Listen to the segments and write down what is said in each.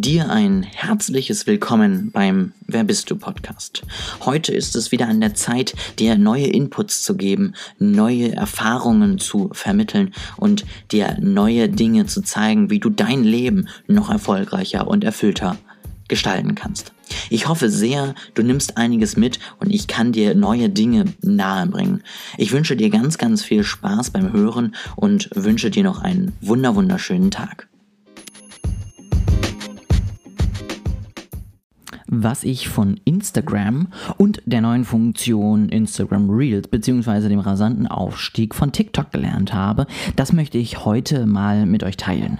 Dir ein herzliches Willkommen beim Wer bist du Podcast. Heute ist es wieder an der Zeit, dir neue Inputs zu geben, neue Erfahrungen zu vermitteln und dir neue Dinge zu zeigen, wie du dein Leben noch erfolgreicher und erfüllter gestalten kannst. Ich hoffe sehr, du nimmst einiges mit und ich kann dir neue Dinge nahebringen. Ich wünsche dir ganz, ganz viel Spaß beim Hören und wünsche dir noch einen wunder wunderschönen Tag. Was ich von Instagram und der neuen Funktion Instagram Reels bzw. dem rasanten Aufstieg von TikTok gelernt habe, das möchte ich heute mal mit euch teilen.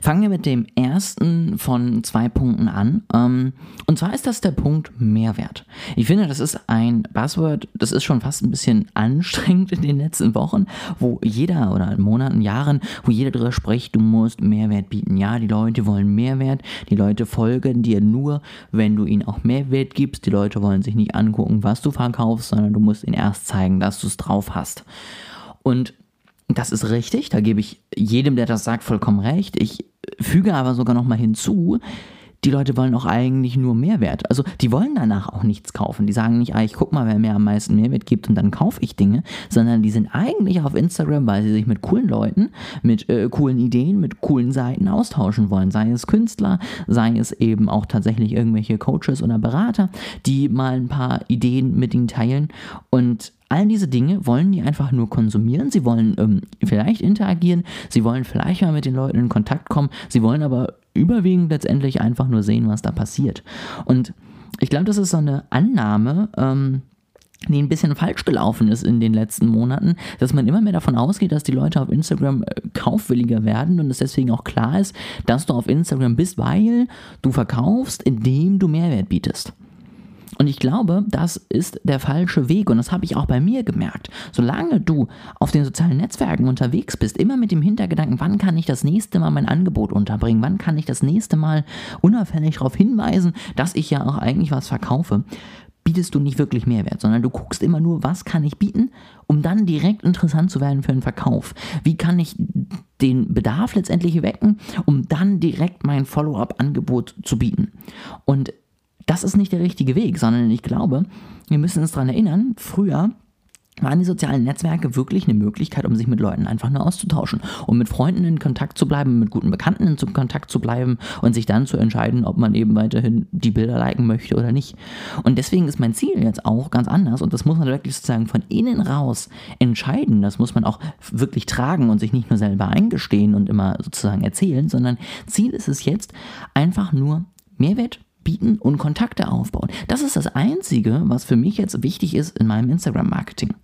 Fangen wir mit dem ersten von zwei Punkten an. Ähm, und zwar ist das der Punkt Mehrwert. Ich finde, das ist ein Buzzword, das ist schon fast ein bisschen anstrengend in den letzten Wochen, wo jeder oder Monaten, Jahren, wo jeder darüber spricht, du musst Mehrwert bieten. Ja, die Leute wollen Mehrwert, die Leute folgen dir nur, wenn du ihnen auch Mehrwert gibst. Die Leute wollen sich nicht angucken, was du verkaufst, sondern du musst ihnen erst zeigen, dass du es drauf hast. Und das ist richtig, da gebe ich jedem, der das sagt, vollkommen recht. Ich füge aber sogar noch mal hinzu, die Leute wollen auch eigentlich nur Mehrwert. Also die wollen danach auch nichts kaufen. Die sagen nicht, ah, ich guck mal, wer mir am meisten Mehrwert gibt und dann kaufe ich Dinge, sondern die sind eigentlich auf Instagram, weil sie sich mit coolen Leuten, mit äh, coolen Ideen, mit coolen Seiten austauschen wollen. Sei es Künstler, sei es eben auch tatsächlich irgendwelche Coaches oder Berater, die mal ein paar Ideen mit ihnen teilen und All diese Dinge wollen die einfach nur konsumieren. Sie wollen ähm, vielleicht interagieren. Sie wollen vielleicht mal mit den Leuten in Kontakt kommen. Sie wollen aber überwiegend letztendlich einfach nur sehen, was da passiert. Und ich glaube, das ist so eine Annahme, ähm, die ein bisschen falsch gelaufen ist in den letzten Monaten, dass man immer mehr davon ausgeht, dass die Leute auf Instagram äh, kaufwilliger werden und es deswegen auch klar ist, dass du auf Instagram bist, weil du verkaufst, indem du Mehrwert bietest. Und ich glaube, das ist der falsche Weg und das habe ich auch bei mir gemerkt. Solange du auf den sozialen Netzwerken unterwegs bist, immer mit dem Hintergedanken, wann kann ich das nächste Mal mein Angebot unterbringen, wann kann ich das nächste Mal unauffällig darauf hinweisen, dass ich ja auch eigentlich was verkaufe, bietest du nicht wirklich Mehrwert, sondern du guckst immer nur, was kann ich bieten, um dann direkt interessant zu werden für einen Verkauf. Wie kann ich den Bedarf letztendlich wecken, um dann direkt mein Follow-up-Angebot zu bieten. Und das ist nicht der richtige Weg, sondern ich glaube, wir müssen uns daran erinnern, früher waren die sozialen Netzwerke wirklich eine Möglichkeit, um sich mit Leuten einfach nur auszutauschen, um mit Freunden in Kontakt zu bleiben, mit guten Bekannten in Kontakt zu bleiben und sich dann zu entscheiden, ob man eben weiterhin die Bilder liken möchte oder nicht. Und deswegen ist mein Ziel jetzt auch ganz anders und das muss man wirklich sozusagen von innen raus entscheiden. Das muss man auch wirklich tragen und sich nicht nur selber eingestehen und immer sozusagen erzählen, sondern Ziel ist es jetzt einfach nur Mehrwert bieten und Kontakte aufbauen. Das ist das Einzige, was für mich jetzt wichtig ist in meinem Instagram-Marketing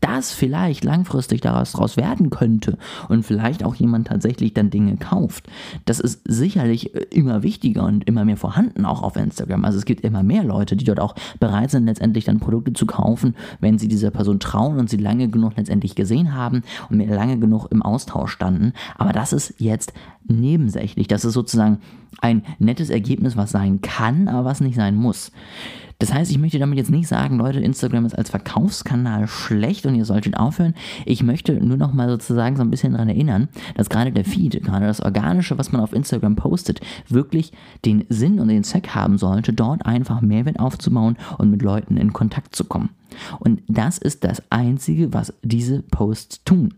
das vielleicht langfristig daraus werden könnte und vielleicht auch jemand tatsächlich dann Dinge kauft, das ist sicherlich äh, immer wichtiger und immer mehr vorhanden auch auf Instagram. Also es gibt immer mehr Leute, die dort auch bereit sind, letztendlich dann Produkte zu kaufen, wenn sie dieser Person trauen und sie lange genug letztendlich gesehen haben und lange genug im Austausch standen. Aber das ist jetzt nebensächlich. Das ist sozusagen ein nettes Ergebnis, was sein kann, aber was nicht sein muss. Das heißt, ich möchte damit jetzt nicht sagen, Leute, Instagram ist als Verkaufskanal schlecht und ihr solltet aufhören. Ich möchte nur noch mal sozusagen so ein bisschen daran erinnern, dass gerade der Feed, gerade das Organische, was man auf Instagram postet, wirklich den Sinn und den Zweck haben sollte, dort einfach Mehrwert aufzubauen und mit Leuten in Kontakt zu kommen. Und das ist das Einzige, was diese Posts tun.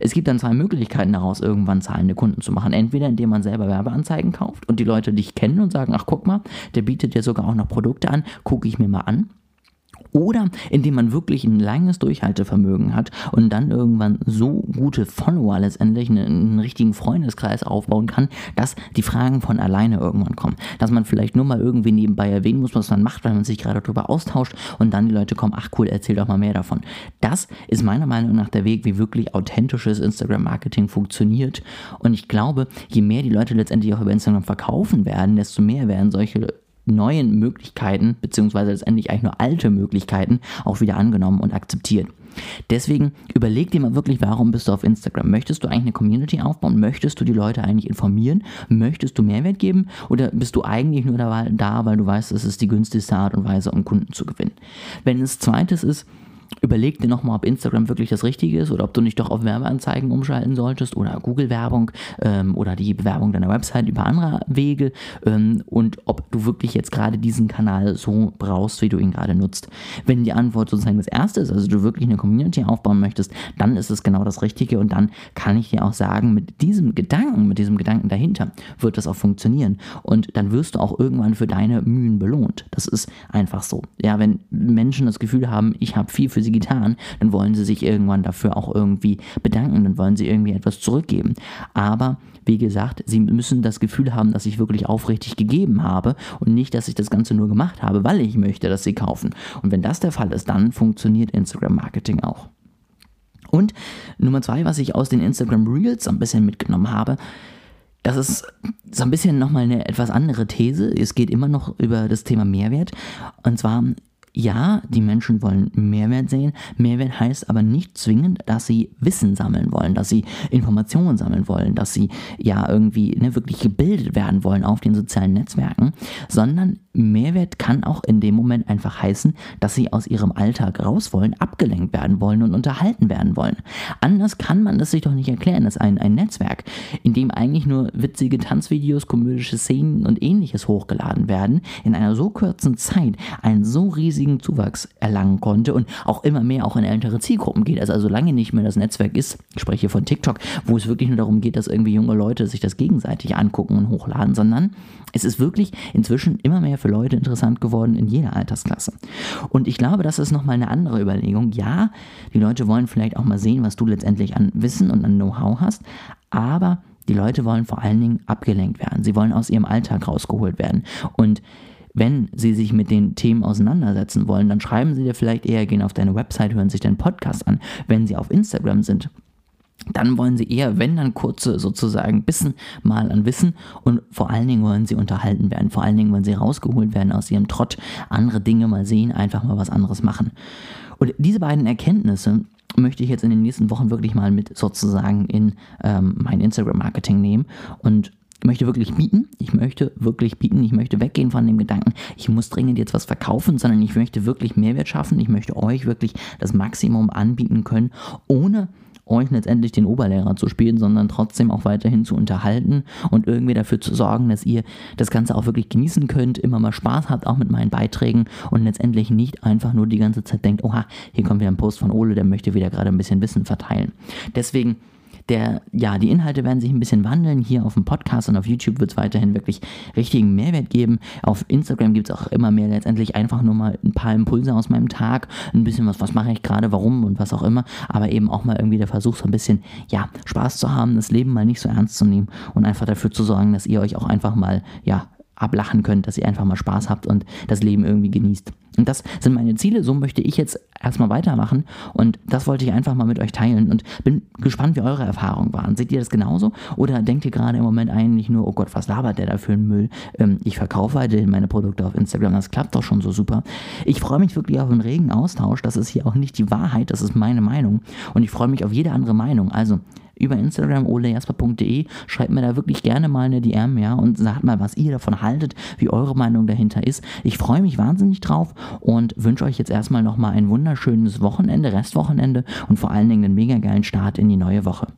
Es gibt dann zwei Möglichkeiten daraus, irgendwann zahlende Kunden zu machen. Entweder indem man selber Werbeanzeigen kauft und die Leute dich kennen und sagen, ach guck mal, der bietet dir sogar auch noch Produkte an, gucke ich mir mal an. Oder indem man wirklich ein langes Durchhaltevermögen hat und dann irgendwann so gute Follower letztendlich einen, einen, richtigen Freundeskreis aufbauen kann, dass die Fragen von alleine irgendwann kommen. Dass man vielleicht nur mal irgendwie nebenbei erwähnen muss, was man macht, weil man sich gerade darüber austauscht und dann die Leute kommen, ach cool, erzähl doch mal mehr davon. Das ist meiner Meinung nach der Weg, wie wirklich authentisches Instagram-Marketing funktioniert. Und ich glaube, je mehr die Leute letztendlich auch über Instagram verkaufen werden, desto mehr werden solche neuen Möglichkeiten, beziehungsweise letztendlich eigentlich nur alte Möglichkeiten, auch wieder angenommen und akzeptiert. Deswegen überleg dir mal wirklich, warum bist du auf Instagram? Möchtest du eigentlich eine Community aufbauen? Möchtest du die Leute eigentlich informieren? Möchtest du Mehrwert geben? Oder bist du eigentlich nur da, weil du weißt, es ist die günstigste Art und Weise, um Kunden zu gewinnen? Wenn es zweites ist, überleg dir nochmal, ob Instagram wirklich das Richtige ist oder ob du nicht doch auf Werbeanzeigen umschalten solltest oder Google-Werbung ähm, oder die Bewerbung deiner Website über andere Wege ähm, und ob du wirklich jetzt gerade diesen Kanal so brauchst, wie du ihn gerade nutzt. Wenn die Antwort sozusagen das erste ist, also du wirklich eine Community aufbauen möchtest, dann ist es genau das Richtige und dann kann ich dir auch sagen, mit diesem Gedanken, mit diesem Gedanken dahinter wird das auch funktionieren und dann wirst du auch irgendwann für deine Mühen belohnt. Das ist einfach so. Ja, wenn Menschen das Gefühl haben, ich habe viel für sie getan, dann wollen sie sich irgendwann dafür auch irgendwie bedanken, dann wollen sie irgendwie etwas zurückgeben. Aber wie gesagt, sie müssen das Gefühl haben, dass ich wirklich aufrichtig gegeben habe und nicht, dass ich das Ganze nur gemacht habe, weil ich möchte, dass sie kaufen. Und wenn das der Fall ist, dann funktioniert Instagram Marketing auch. Und Nummer zwei, was ich aus den Instagram Reels ein bisschen mitgenommen habe, das ist so ein bisschen nochmal eine etwas andere These. Es geht immer noch über das Thema Mehrwert. Und zwar ja, die Menschen wollen Mehrwert sehen. Mehrwert heißt aber nicht zwingend, dass sie Wissen sammeln wollen, dass sie Informationen sammeln wollen, dass sie ja irgendwie ne, wirklich gebildet werden wollen auf den sozialen Netzwerken, sondern Mehrwert kann auch in dem Moment einfach heißen, dass sie aus ihrem Alltag raus wollen, abgelenkt werden wollen und unterhalten werden wollen. Anders kann man das sich doch nicht erklären, dass ein, ein Netzwerk, in dem eigentlich nur witzige Tanzvideos, komödische Szenen und ähnliches hochgeladen werden, in einer so kurzen Zeit einen so riesigen Zuwachs erlangen konnte und auch immer mehr auch in ältere Zielgruppen geht. Also, also solange nicht mehr das Netzwerk ist, ich spreche von TikTok, wo es wirklich nur darum geht, dass irgendwie junge Leute sich das gegenseitig angucken und hochladen, sondern es ist wirklich inzwischen immer mehr für Leute interessant geworden in jeder Altersklasse. Und ich glaube, das ist nochmal eine andere Überlegung. Ja, die Leute wollen vielleicht auch mal sehen, was du letztendlich an Wissen und an Know-how hast, aber die Leute wollen vor allen Dingen abgelenkt werden. Sie wollen aus ihrem Alltag rausgeholt werden. Und wenn sie sich mit den Themen auseinandersetzen wollen, dann schreiben sie dir vielleicht eher, gehen auf deine Website, hören sich deinen Podcast an. Wenn sie auf Instagram sind, dann wollen sie eher, wenn dann kurze sozusagen Bissen mal an Wissen und vor allen Dingen wollen sie unterhalten werden. Vor allen Dingen wollen sie rausgeholt werden aus ihrem Trott, andere Dinge mal sehen, einfach mal was anderes machen. Und diese beiden Erkenntnisse möchte ich jetzt in den nächsten Wochen wirklich mal mit sozusagen in ähm, mein Instagram-Marketing nehmen und möchte wirklich bieten. Ich möchte wirklich bieten. Ich möchte weggehen von dem Gedanken, ich muss dringend jetzt was verkaufen, sondern ich möchte wirklich Mehrwert schaffen. Ich möchte euch wirklich das Maximum anbieten können, ohne euch letztendlich den Oberlehrer zu spielen, sondern trotzdem auch weiterhin zu unterhalten und irgendwie dafür zu sorgen, dass ihr das Ganze auch wirklich genießen könnt, immer mal Spaß habt, auch mit meinen Beiträgen und letztendlich nicht einfach nur die ganze Zeit denkt, oha, hier kommt wieder ein Post von Ole, der möchte wieder gerade ein bisschen Wissen verteilen. Deswegen der, ja, die Inhalte werden sich ein bisschen wandeln. Hier auf dem Podcast und auf YouTube wird es weiterhin wirklich richtigen Mehrwert geben. Auf Instagram gibt es auch immer mehr letztendlich einfach nur mal ein paar Impulse aus meinem Tag, ein bisschen was, was mache ich gerade, warum und was auch immer, aber eben auch mal irgendwie der Versuch, so ein bisschen, ja, Spaß zu haben, das Leben mal nicht so ernst zu nehmen und einfach dafür zu sorgen, dass ihr euch auch einfach mal, ja, ablachen könnt, dass ihr einfach mal Spaß habt und das Leben irgendwie genießt. Und das sind meine Ziele, so möchte ich jetzt erstmal weitermachen und das wollte ich einfach mal mit euch teilen und bin gespannt, wie eure Erfahrungen waren. Seht ihr das genauso oder denkt ihr gerade im Moment eigentlich nur, oh Gott, was labert der da für einen Müll? Ähm, ich verkaufe weiterhin meine Produkte auf Instagram, das klappt doch schon so super. Ich freue mich wirklich auf einen regen Austausch, das ist hier auch nicht die Wahrheit, das ist meine Meinung und ich freue mich auf jede andere Meinung. Also über Instagram olejasper.de. Schreibt mir da wirklich gerne mal eine DM, ja, und sagt mal, was ihr davon haltet, wie eure Meinung dahinter ist. Ich freue mich wahnsinnig drauf und wünsche euch jetzt erstmal nochmal ein wunderschönes Wochenende, Restwochenende und vor allen Dingen einen mega geilen Start in die neue Woche.